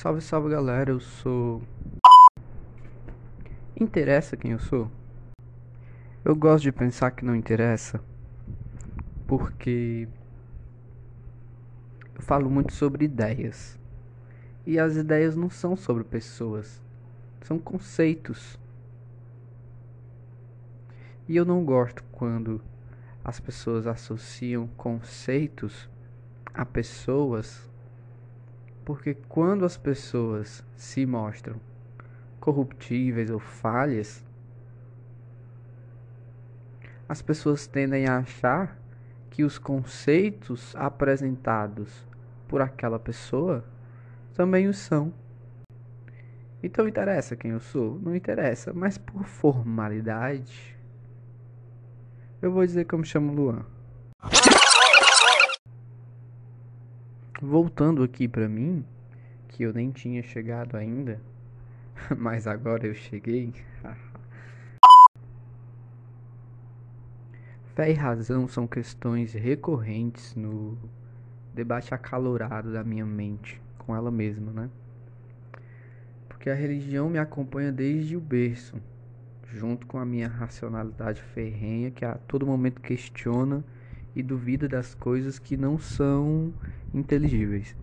Salve, salve galera, eu sou. Interessa quem eu sou? Eu gosto de pensar que não interessa, porque eu falo muito sobre ideias. E as ideias não são sobre pessoas, são conceitos. E eu não gosto quando as pessoas associam conceitos a pessoas, porque quando as pessoas se mostram corruptíveis ou falhas, as pessoas tendem a achar que os conceitos apresentados por aquela pessoa também o são. Então interessa quem eu sou? Não interessa, mas por formalidade, eu vou dizer que eu me chamo Luan. Voltando aqui para mim, que eu nem tinha chegado ainda, mas agora eu cheguei. Fé e razão são questões recorrentes no debate acalorado da minha mente com ela mesma, né? Porque a religião me acompanha desde o berço, junto com a minha racionalidade ferrenha que a todo momento questiona e duvida das coisas que não são inteligíveis.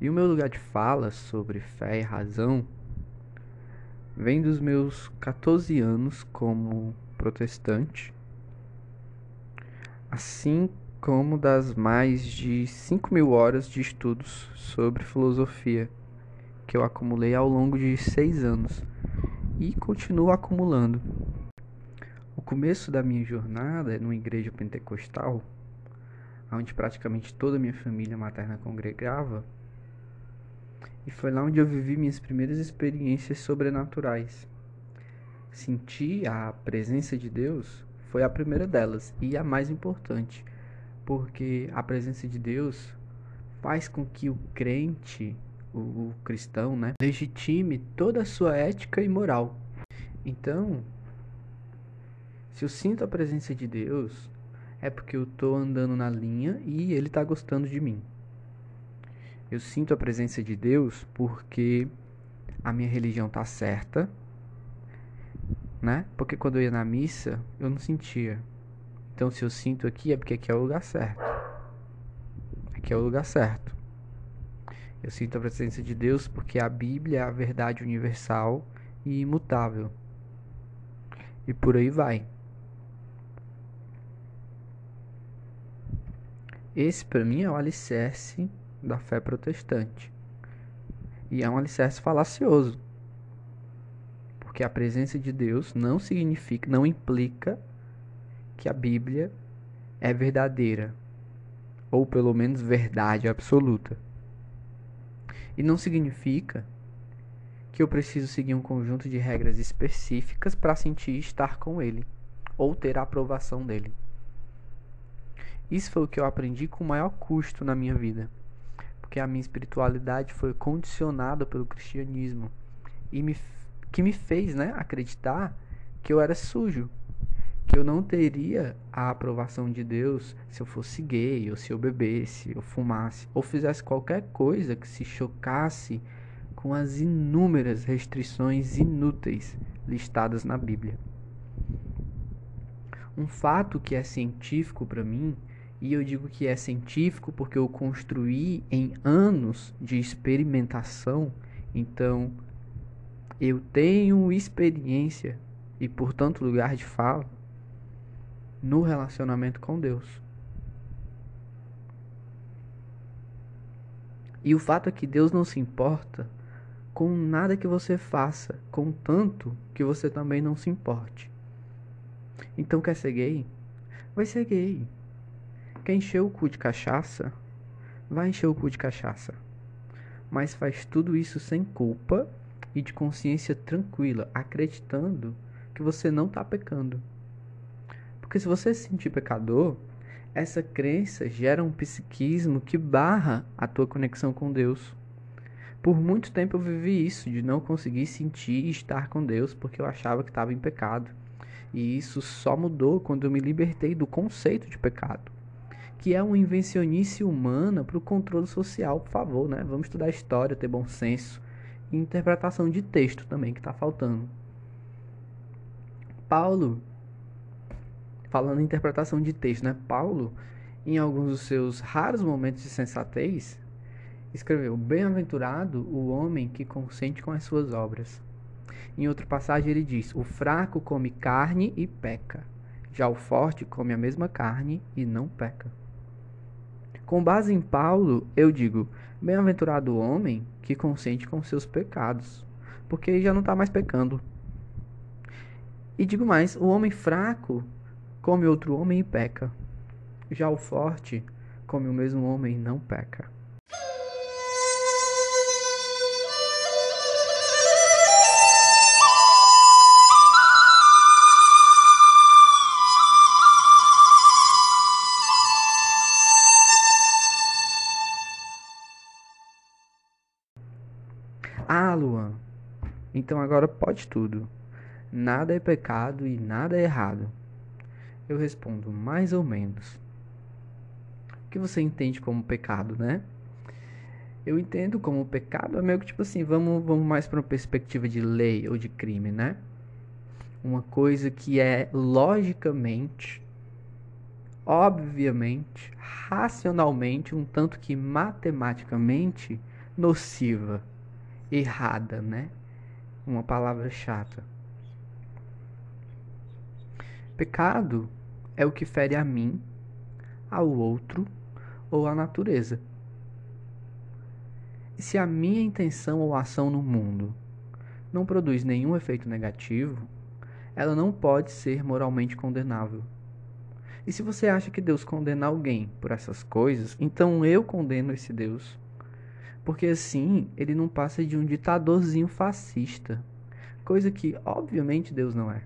E o meu lugar de fala sobre fé e razão vem dos meus 14 anos como protestante, assim como das mais de 5 mil horas de estudos sobre filosofia que eu acumulei ao longo de seis anos e continuo acumulando. Começo da minha jornada numa igreja pentecostal, onde praticamente toda a minha família materna congregava, e foi lá onde eu vivi minhas primeiras experiências sobrenaturais. Sentir a presença de Deus foi a primeira delas e a mais importante, porque a presença de Deus faz com que o crente, o, o cristão, né, legitime toda a sua ética e moral. Então, se eu sinto a presença de Deus, é porque eu estou andando na linha e Ele está gostando de mim. Eu sinto a presença de Deus porque a minha religião tá certa, né? Porque quando eu ia na missa, eu não sentia. Então, se eu sinto aqui, é porque aqui é o lugar certo. Aqui é o lugar certo. Eu sinto a presença de Deus porque a Bíblia é a verdade universal e imutável. E por aí vai. Esse para mim é o alicerce da fé protestante. E é um alicerce falacioso. Porque a presença de Deus não significa, não implica que a Bíblia é verdadeira, ou pelo menos verdade absoluta. E não significa que eu preciso seguir um conjunto de regras específicas para sentir estar com ele ou ter a aprovação dele. Isso foi o que eu aprendi com o maior custo na minha vida porque a minha espiritualidade foi condicionada pelo cristianismo e me, que me fez né, acreditar que eu era sujo, que eu não teria a aprovação de Deus se eu fosse gay, ou se eu bebesse, ou fumasse, ou fizesse qualquer coisa que se chocasse com as inúmeras restrições inúteis listadas na Bíblia. Um fato que é científico para mim e eu digo que é científico porque eu construí em anos de experimentação. Então, eu tenho experiência e, portanto, lugar de fala no relacionamento com Deus. E o fato é que Deus não se importa com nada que você faça, contanto que você também não se importe. Então, quer ser gay? Vai ser gay. Quer encher o cu de cachaça? Vai encher o cu de cachaça. Mas faz tudo isso sem culpa e de consciência tranquila, acreditando que você não está pecando. Porque se você se sentir pecador, essa crença gera um psiquismo que barra a tua conexão com Deus. Por muito tempo eu vivi isso, de não conseguir sentir e estar com Deus porque eu achava que estava em pecado. E isso só mudou quando eu me libertei do conceito de pecado. Que é uma invencionice humana para o controle social, por favor, né? Vamos estudar história, ter bom senso e interpretação de texto também que está faltando. Paulo, falando em interpretação de texto, né? Paulo, em alguns dos seus raros momentos de sensatez, escreveu: Bem-aventurado o homem que consente com as suas obras. Em outra passagem ele diz: O fraco come carne e peca, já o forte come a mesma carne e não peca. Com base em Paulo, eu digo: Bem-aventurado o homem que consente com seus pecados, porque já não está mais pecando. E digo mais: o homem fraco come outro homem e peca. Já o forte come o mesmo homem e não peca. Então agora pode tudo. Nada é pecado e nada é errado. Eu respondo, mais ou menos. O que você entende como pecado, né? Eu entendo como pecado é meio que tipo assim, vamos, vamos mais para uma perspectiva de lei ou de crime, né? Uma coisa que é logicamente, obviamente, racionalmente, um tanto que matematicamente nociva, errada, né? Uma palavra chata. Pecado é o que fere a mim, ao outro ou à natureza. E se a minha intenção ou ação no mundo não produz nenhum efeito negativo, ela não pode ser moralmente condenável. E se você acha que Deus condena alguém por essas coisas, então eu condeno esse Deus. Porque assim ele não passa de um ditadorzinho fascista, coisa que obviamente Deus não é.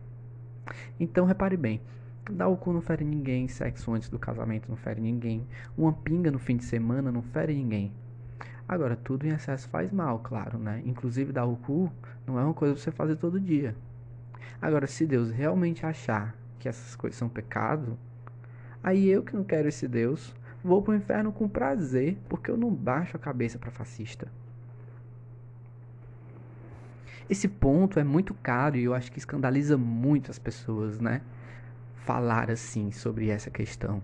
Então repare bem, dar o cu não fere ninguém, sexo antes do casamento não fere ninguém, uma pinga no fim de semana não fere ninguém. Agora, tudo em excesso faz mal, claro, né? Inclusive dar o cu não é uma coisa pra você fazer todo dia. Agora, se Deus realmente achar que essas coisas são pecado, aí eu que não quero esse Deus, vou pro inferno com prazer, porque eu não baixo a cabeça para fascista. Esse ponto é muito caro e eu acho que escandaliza muito as pessoas, né? Falar assim sobre essa questão.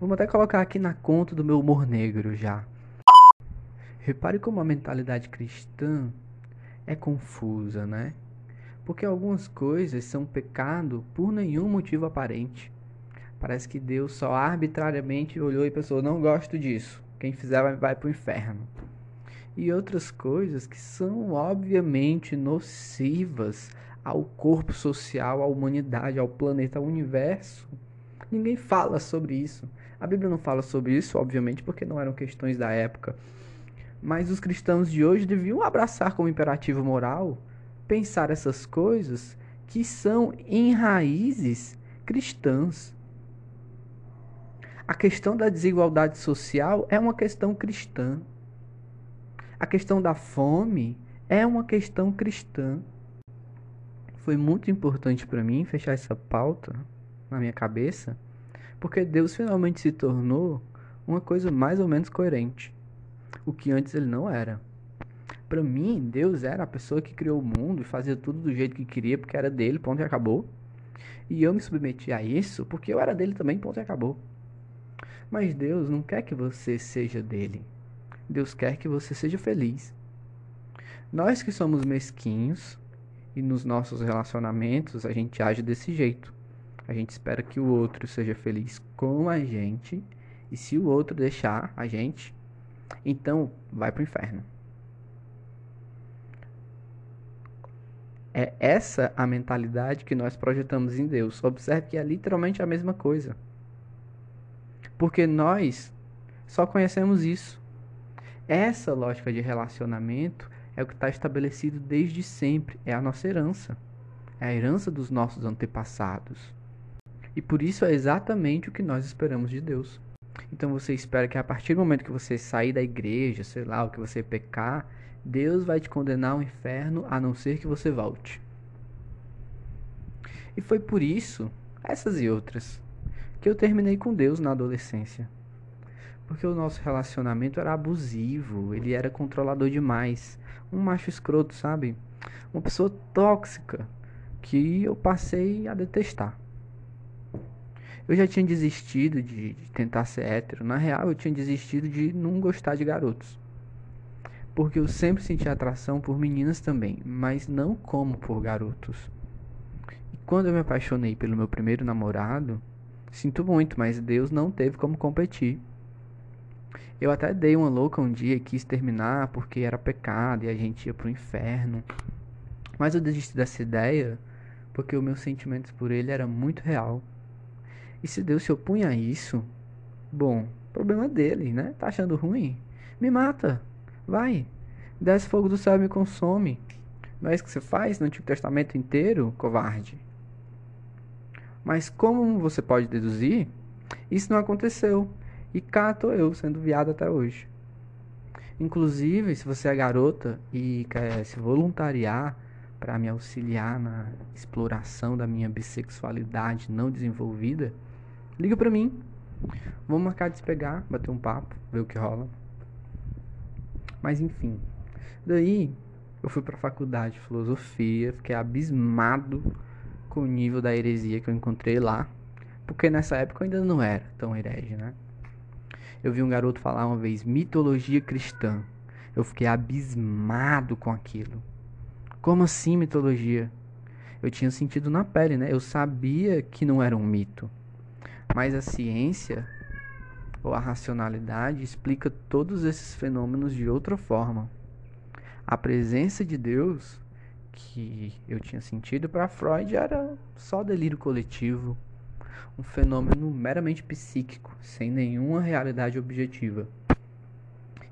Vamos até colocar aqui na conta do meu humor negro já. Repare como a mentalidade cristã é confusa, né? Porque algumas coisas são pecado por nenhum motivo aparente. Parece que Deus só arbitrariamente olhou e pensou: não gosto disso. Quem fizer vai, vai para o inferno e outras coisas que são obviamente nocivas ao corpo social, à humanidade, ao planeta, ao universo. Ninguém fala sobre isso. A Bíblia não fala sobre isso, obviamente, porque não eram questões da época. Mas os cristãos de hoje deviam abraçar como imperativo moral pensar essas coisas que são em raízes cristãs. A questão da desigualdade social é uma questão cristã. A questão da fome é uma questão cristã. Foi muito importante para mim fechar essa pauta na minha cabeça, porque Deus finalmente se tornou uma coisa mais ou menos coerente, o que antes ele não era. Para mim, Deus era a pessoa que criou o mundo e fazia tudo do jeito que queria, porque era dele, ponto e acabou. E eu me submeti a isso porque eu era dele também, ponto e acabou. Mas Deus não quer que você seja dele. Deus quer que você seja feliz. Nós que somos mesquinhos e nos nossos relacionamentos a gente age desse jeito. A gente espera que o outro seja feliz com a gente e se o outro deixar a gente, então vai pro inferno. É essa a mentalidade que nós projetamos em Deus. Observe que é literalmente a mesma coisa. Porque nós só conhecemos isso. Essa lógica de relacionamento é o que está estabelecido desde sempre, é a nossa herança, é a herança dos nossos antepassados. E por isso é exatamente o que nós esperamos de Deus. Então você espera que a partir do momento que você sair da igreja, sei lá, o que você pecar, Deus vai te condenar ao inferno a não ser que você volte. E foi por isso, essas e outras, que eu terminei com Deus na adolescência. Porque o nosso relacionamento era abusivo, ele era controlador demais. Um macho escroto, sabe? Uma pessoa tóxica que eu passei a detestar. Eu já tinha desistido de, de, tentar ser hétero. Na real, eu tinha desistido de não gostar de garotos. Porque eu sempre senti atração por meninas também, mas não como por garotos. E quando eu me apaixonei pelo meu primeiro namorado, sinto muito, mas Deus não teve como competir. Eu até dei uma louca um dia e quis terminar porque era pecado e a gente ia pro inferno. Mas eu desisti dessa ideia porque os meus sentimentos por ele era muito real. E se Deus se opunha a isso, bom, problema dele, né? Tá achando ruim? Me mata. Vai. Desce fogo do céu e me consome. Não é isso que você faz no Antigo Testamento inteiro, covarde? Mas como você pode deduzir, isso não aconteceu. E cá tô eu, sendo viado até hoje. Inclusive, se você é garota e quer se voluntariar para me auxiliar na exploração da minha bissexualidade não desenvolvida, Liga pra mim. Vamos marcar de se pegar, bater um papo, ver o que rola. Mas enfim. Daí eu fui pra faculdade de filosofia, fiquei abismado com o nível da heresia que eu encontrei lá. Porque nessa época eu ainda não era tão herege, né? Eu vi um garoto falar uma vez mitologia cristã. Eu fiquei abismado com aquilo. Como assim mitologia? Eu tinha sentido na pele, né? Eu sabia que não era um mito. Mas a ciência ou a racionalidade explica todos esses fenômenos de outra forma. A presença de Deus que eu tinha sentido para Freud era só delírio coletivo, um fenômeno meramente psíquico, sem nenhuma realidade objetiva.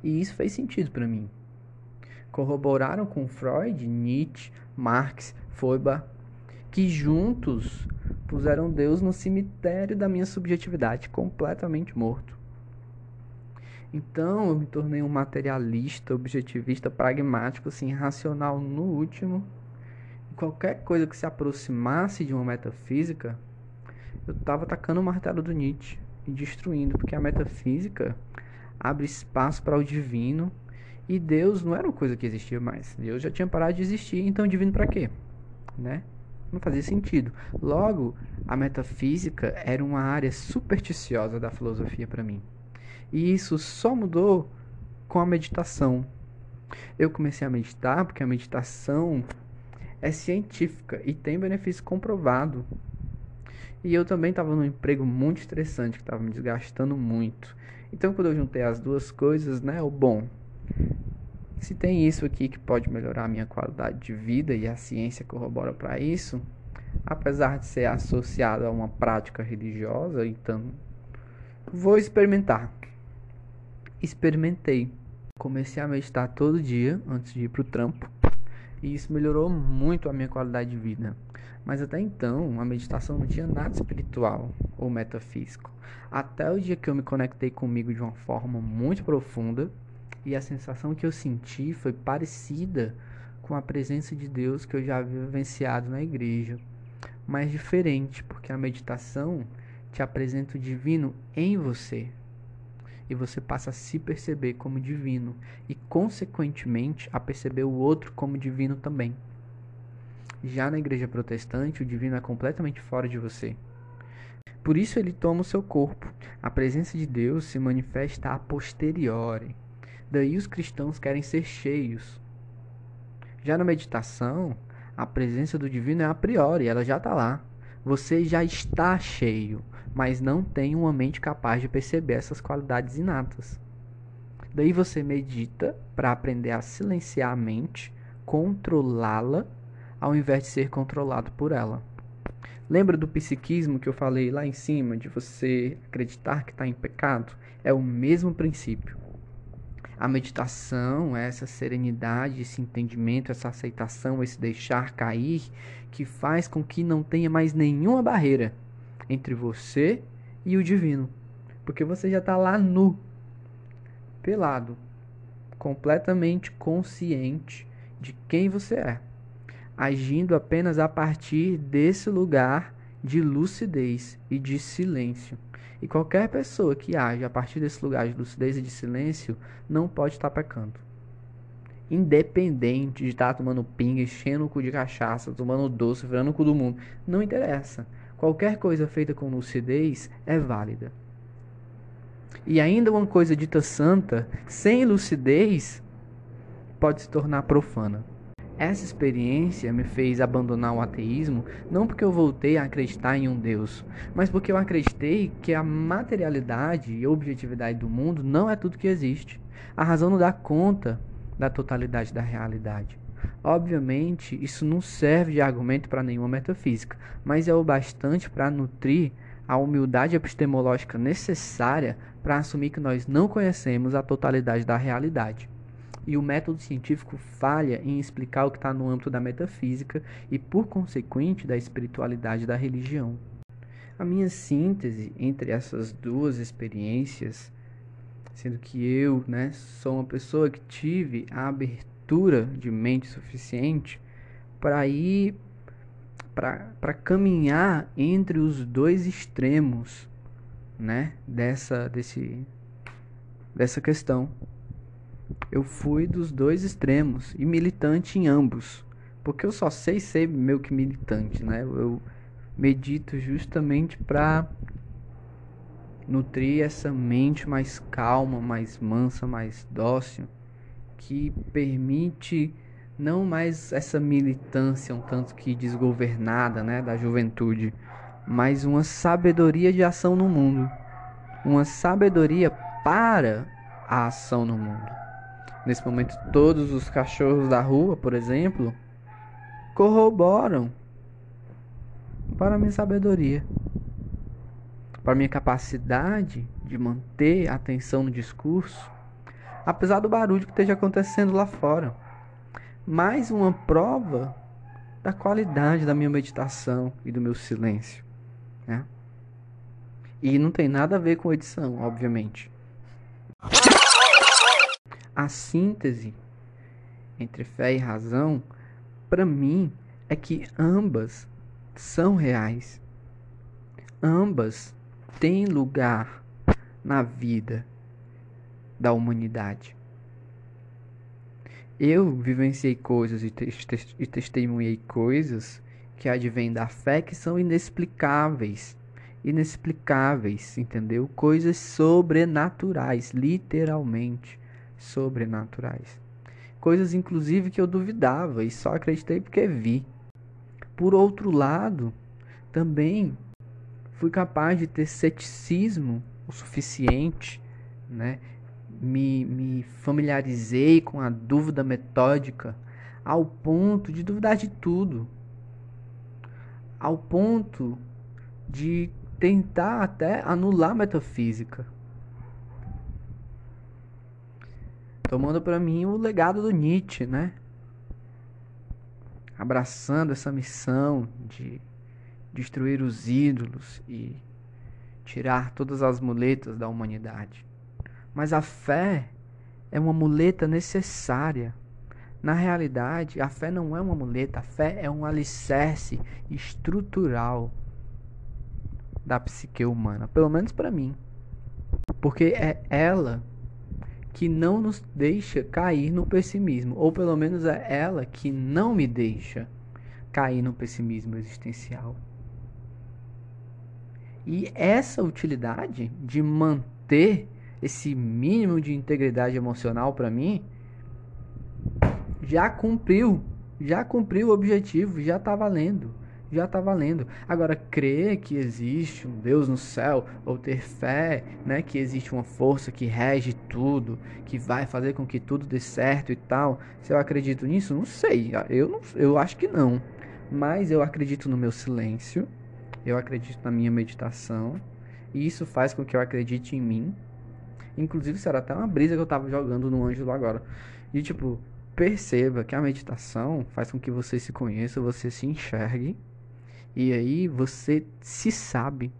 E isso fez sentido para mim. Corroboraram com Freud, Nietzsche, Marx, Feuerbach, que juntos puseram Deus no cemitério da minha subjetividade, completamente morto. Então eu me tornei um materialista, objetivista, pragmático, assim, racional no último. E qualquer coisa que se aproximasse de uma metafísica, eu estava atacando o martelo do Nietzsche e destruindo, porque a metafísica abre espaço para o divino e Deus não era uma coisa que existia mais. Deus já tinha parado de existir, então divino para quê? Né? não fazia sentido. Logo, a metafísica era uma área supersticiosa da filosofia para mim. E isso só mudou com a meditação. Eu comecei a meditar porque a meditação é científica e tem benefício comprovado. E eu também estava num emprego muito estressante que estava me desgastando muito. Então, quando eu juntei as duas coisas, né, o bom, se tem isso aqui que pode melhorar a minha qualidade de vida e a ciência corrobora para isso, apesar de ser associado a uma prática religiosa, então vou experimentar. Experimentei. Comecei a meditar todo dia antes de ir para o trampo e isso melhorou muito a minha qualidade de vida. Mas até então, a meditação não tinha nada espiritual ou metafísico. Até o dia que eu me conectei comigo de uma forma muito profunda e a sensação que eu senti foi parecida com a presença de Deus que eu já havia vivenciado na igreja, mas diferente, porque a meditação te apresenta o divino em você. E você passa a se perceber como divino e, consequentemente, a perceber o outro como divino também. Já na igreja protestante, o divino é completamente fora de você. Por isso ele toma o seu corpo. A presença de Deus se manifesta a posteriori, Daí os cristãos querem ser cheios. Já na meditação, a presença do divino é a priori, ela já está lá. Você já está cheio, mas não tem uma mente capaz de perceber essas qualidades inatas. Daí você medita para aprender a silenciar a mente, controlá-la, ao invés de ser controlado por ela. Lembra do psiquismo que eu falei lá em cima, de você acreditar que está em pecado? É o mesmo princípio. A meditação essa serenidade, esse entendimento, essa aceitação, esse deixar cair, que faz com que não tenha mais nenhuma barreira entre você e o divino. Porque você já está lá nu, pelado, completamente consciente de quem você é, agindo apenas a partir desse lugar de lucidez e de silêncio. E qualquer pessoa que age a partir desse lugar de lucidez e de silêncio não pode estar pecando. Independente de estar tomando pinga, enchendo o cu de cachaça, tomando doce, virando o cu do mundo. Não interessa. Qualquer coisa feita com lucidez é válida. E ainda uma coisa dita santa, sem lucidez, pode se tornar profana. Essa experiência me fez abandonar o ateísmo não porque eu voltei a acreditar em um Deus, mas porque eu acreditei que a materialidade e objetividade do mundo não é tudo que existe. A razão não dá conta da totalidade da realidade. Obviamente, isso não serve de argumento para nenhuma metafísica, mas é o bastante para nutrir a humildade epistemológica necessária para assumir que nós não conhecemos a totalidade da realidade e o método científico falha em explicar o que está no âmbito da metafísica e, por consequente, da espiritualidade da religião. A minha síntese entre essas duas experiências, sendo que eu né, sou uma pessoa que tive a abertura de mente suficiente para ir para caminhar entre os dois extremos né, dessa, desse, dessa questão eu fui dos dois extremos e militante em ambos. Porque eu só sei ser meio que militante, né? Eu medito justamente para nutrir essa mente mais calma, mais mansa, mais dócil, que permite não mais essa militância um tanto que desgovernada, né, da juventude, mas uma sabedoria de ação no mundo, uma sabedoria para a ação no mundo. Nesse momento, todos os cachorros da rua, por exemplo, corroboram para minha sabedoria, para minha capacidade de manter a atenção no discurso, apesar do barulho que esteja acontecendo lá fora. Mais uma prova da qualidade da minha meditação e do meu silêncio. Né? E não tem nada a ver com edição, obviamente a síntese entre fé e razão, para mim, é que ambas são reais. Ambas têm lugar na vida da humanidade. Eu vivenciei coisas e, te e testemunhei coisas que advêm da fé que são inexplicáveis. Inexplicáveis, entendeu? Coisas sobrenaturais, literalmente sobrenaturais. Coisas inclusive que eu duvidava e só acreditei porque vi. Por outro lado, também fui capaz de ter ceticismo o suficiente, né? Me, me familiarizei com a dúvida metódica ao ponto de duvidar de tudo, ao ponto de tentar até anular a metafísica. Tomando para mim o legado do Nietzsche, né? Abraçando essa missão de destruir os ídolos e tirar todas as muletas da humanidade. Mas a fé é uma muleta necessária. Na realidade, a fé não é uma muleta, a fé é um alicerce estrutural da psique humana, pelo menos para mim. Porque é ela que não nos deixa cair no pessimismo, ou pelo menos é ela que não me deixa cair no pessimismo existencial. E essa utilidade de manter esse mínimo de integridade emocional para mim já cumpriu, já cumpriu o objetivo, já está valendo já está valendo. Agora, crer que existe um Deus no céu, ou ter fé né, que existe uma força que rege tudo, que vai fazer com que tudo dê certo e tal, se eu acredito nisso, não sei. Eu, não, eu acho que não. Mas eu acredito no meu silêncio, eu acredito na minha meditação, e isso faz com que eu acredite em mim. Inclusive, será até uma brisa que eu estava jogando no Ângelo agora. E tipo, perceba que a meditação faz com que você se conheça, você se enxergue e aí você se sabe.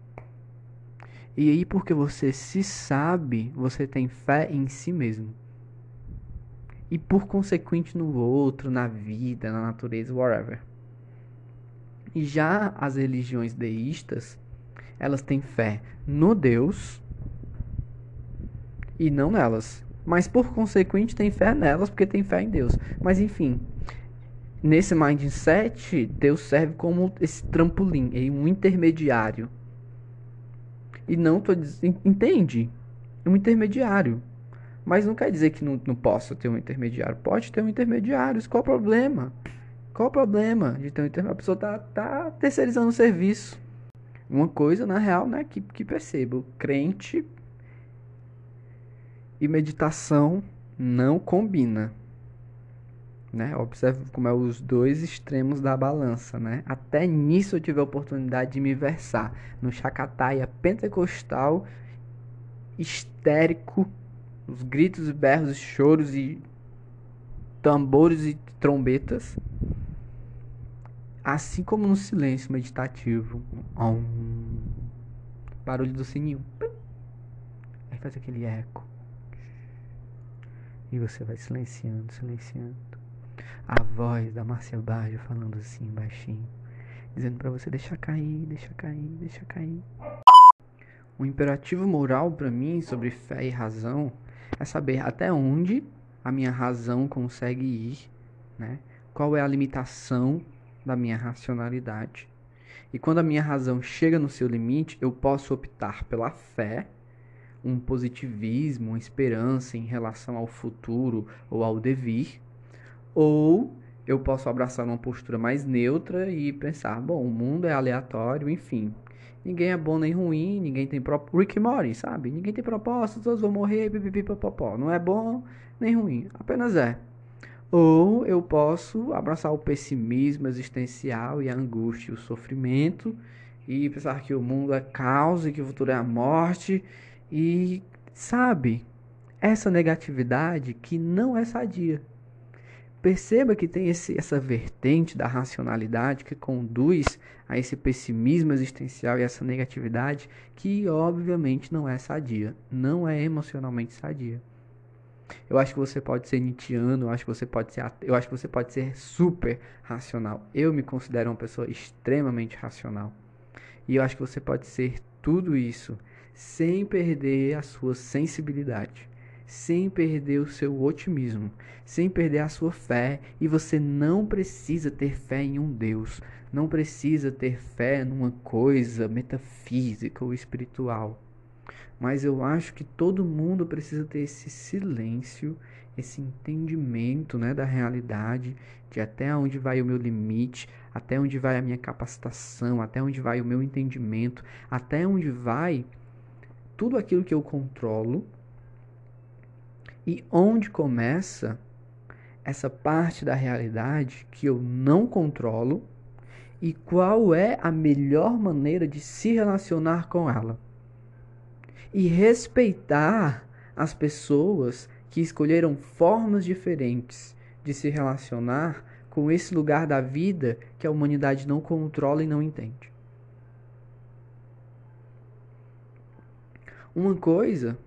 E aí, porque você se sabe, você tem fé em si mesmo. E por consequente no outro, na vida, na natureza, whatever. E já as religiões deístas, elas têm fé no Deus e não nelas. Mas por consequente tem fé nelas porque tem fé em Deus. Mas enfim, nesse mindset, Deus serve como esse trampolim, um intermediário. E não tô entende? É um intermediário. Mas não quer dizer que não, não possa ter um intermediário. Pode ter um intermediário. Qual o problema? Qual o problema de ter um intermediário? A pessoa tá, tá terceirizando o serviço. Uma coisa, na real, né, que, que percebo. Crente e meditação não combina. Né? Observe como é os dois extremos da balança, né? Até nisso eu tive a oportunidade de me versar no chacataia pentecostal histérico, os gritos berros choros e tambores e trombetas, assim como no silêncio meditativo, um barulho do sininho, aí faz aquele eco. E você vai silenciando, silenciando. A voz da Márcia Baggio falando assim baixinho, dizendo para você deixar cair, deixar cair, deixar cair. O imperativo moral para mim sobre fé e razão é saber até onde a minha razão consegue ir, né? Qual é a limitação da minha racionalidade. E quando a minha razão chega no seu limite, eu posso optar pela fé um positivismo, uma esperança em relação ao futuro ou ao devir, ou eu posso abraçar uma postura mais neutra e pensar, bom, o mundo é aleatório, enfim. Ninguém é bom nem ruim, ninguém tem propósito. Rick Morty, sabe? Ninguém tem propósito, todos vão morrer, pipipipopopó. Não é bom nem ruim, apenas é. Ou eu posso abraçar o pessimismo existencial e a angústia e o sofrimento e pensar que o mundo é caos e que o futuro é a morte e sabe, essa negatividade que não é sadia. Perceba que tem esse, essa vertente da racionalidade que conduz a esse pessimismo existencial e essa negatividade que obviamente não é sadia, não é emocionalmente sadia. Eu acho que você pode ser nitiano, eu acho que você pode ser, eu acho que você pode ser super racional. Eu me considero uma pessoa extremamente racional. E eu acho que você pode ser tudo isso sem perder a sua sensibilidade, sem perder o seu otimismo, sem perder a sua fé. E você não precisa ter fé em um Deus, não precisa ter fé numa coisa metafísica ou espiritual. Mas eu acho que todo mundo precisa ter esse silêncio, esse entendimento né, da realidade, de até onde vai o meu limite, até onde vai a minha capacitação, até onde vai o meu entendimento, até onde vai tudo aquilo que eu controlo e onde começa essa parte da realidade que eu não controlo e qual é a melhor maneira de se relacionar com ela. E respeitar as pessoas que escolheram formas diferentes de se relacionar com esse lugar da vida que a humanidade não controla e não entende. Uma coisa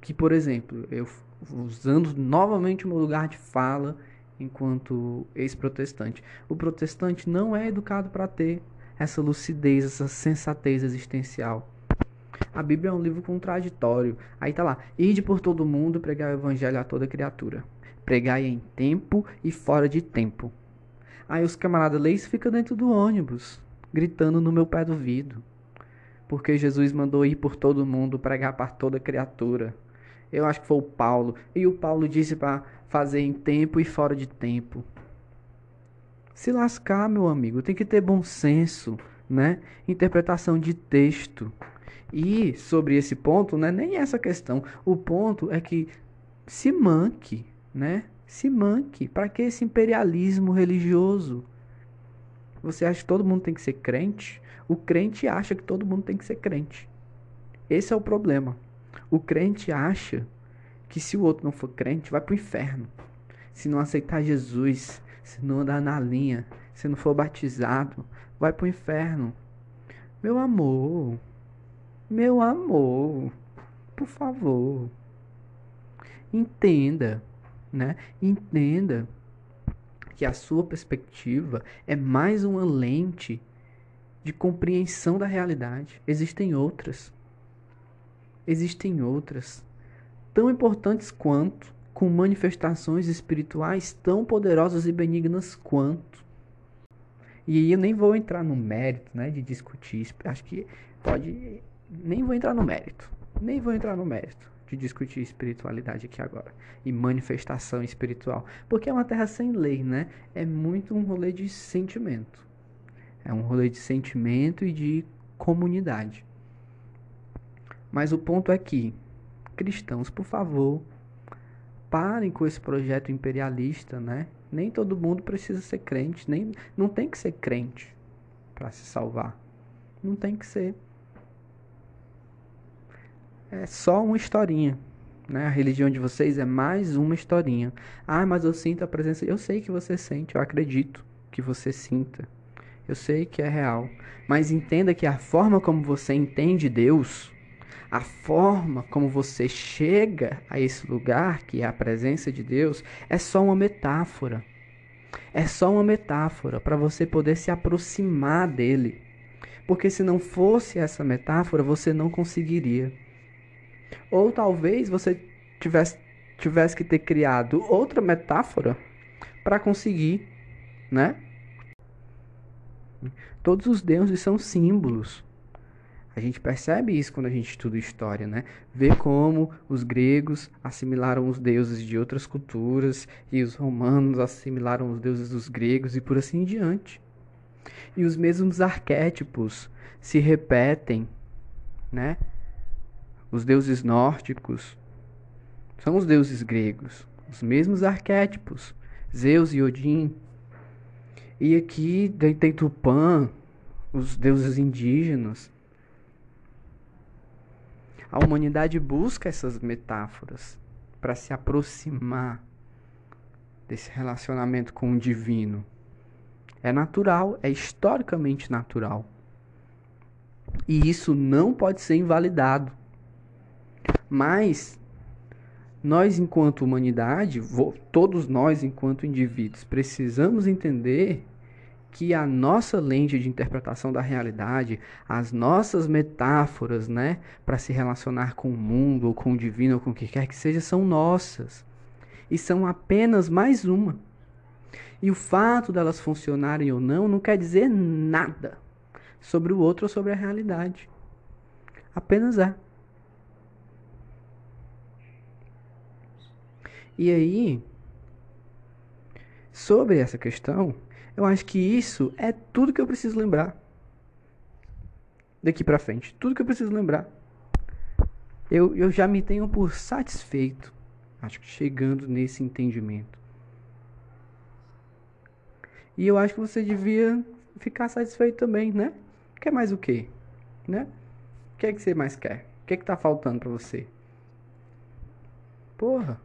que, por exemplo, eu usando novamente o meu lugar de fala enquanto ex-protestante, o protestante não é educado para ter essa lucidez, essa sensatez existencial. A Bíblia é um livro contraditório. Aí tá lá: ide por todo mundo pregar o evangelho a toda criatura. Pregai em tempo e fora de tempo. Aí os camaradas leis ficam dentro do ônibus, gritando no meu pé do vidro porque Jesus mandou ir por todo mundo, pregar para toda criatura. Eu acho que foi o Paulo. E o Paulo disse para fazer em tempo e fora de tempo. Se lascar, meu amigo, tem que ter bom senso, né? Interpretação de texto. E sobre esse ponto, né, nem essa questão. O ponto é que se manque, né? Se manque. Para que esse imperialismo religioso? Você acha que todo mundo tem que ser crente? O crente acha que todo mundo tem que ser crente. Esse é o problema. O crente acha que se o outro não for crente, vai para o inferno. Se não aceitar Jesus, se não andar na linha, se não for batizado, vai para o inferno. Meu amor, meu amor, por favor, entenda, né? Entenda que a sua perspectiva é mais uma lente de compreensão da realidade. Existem outras. Existem outras tão importantes quanto, com manifestações espirituais tão poderosas e benignas quanto. E aí eu nem vou entrar no mérito, né, de discutir, acho que pode nem vou entrar no mérito. Nem vou entrar no mérito de discutir espiritualidade aqui agora e manifestação espiritual, porque é uma terra sem lei, né? É muito um rolê de sentimento. É um rolê de sentimento e de comunidade. Mas o ponto é que cristãos, por favor, parem com esse projeto imperialista, né? Nem todo mundo precisa ser crente, nem não tem que ser crente para se salvar. Não tem que ser é só uma historinha. Né? A religião de vocês é mais uma historinha. Ah, mas eu sinto a presença. Eu sei que você sente, eu acredito que você sinta. Eu sei que é real. Mas entenda que a forma como você entende Deus, a forma como você chega a esse lugar, que é a presença de Deus, é só uma metáfora. É só uma metáfora para você poder se aproximar dele. Porque se não fosse essa metáfora, você não conseguiria. Ou talvez você tivesse, tivesse que ter criado outra metáfora para conseguir, né? Todos os deuses são símbolos. A gente percebe isso quando a gente estuda história, né? Vê como os gregos assimilaram os deuses de outras culturas e os romanos assimilaram os deuses dos gregos e por assim em diante. E os mesmos arquétipos se repetem, né? Os deuses nórdicos são os deuses gregos, os mesmos arquétipos, Zeus e Odin. E aqui tem Tupã, os deuses indígenas. A humanidade busca essas metáforas para se aproximar desse relacionamento com o divino. É natural, é historicamente natural. E isso não pode ser invalidado. Mas nós, enquanto humanidade, todos nós, enquanto indivíduos, precisamos entender que a nossa lente de interpretação da realidade, as nossas metáforas, né, para se relacionar com o mundo, ou com o divino, ou com o que quer que seja, são nossas. E são apenas mais uma. E o fato delas funcionarem ou não não quer dizer nada sobre o outro ou sobre a realidade. Apenas é. E aí, sobre essa questão, eu acho que isso é tudo que eu preciso lembrar. Daqui para frente, tudo que eu preciso lembrar. Eu, eu já me tenho por satisfeito, acho que chegando nesse entendimento. E eu acho que você devia ficar satisfeito também, né? Quer mais o quê? Né? O que é que você mais quer? O que é que tá faltando para você? Porra.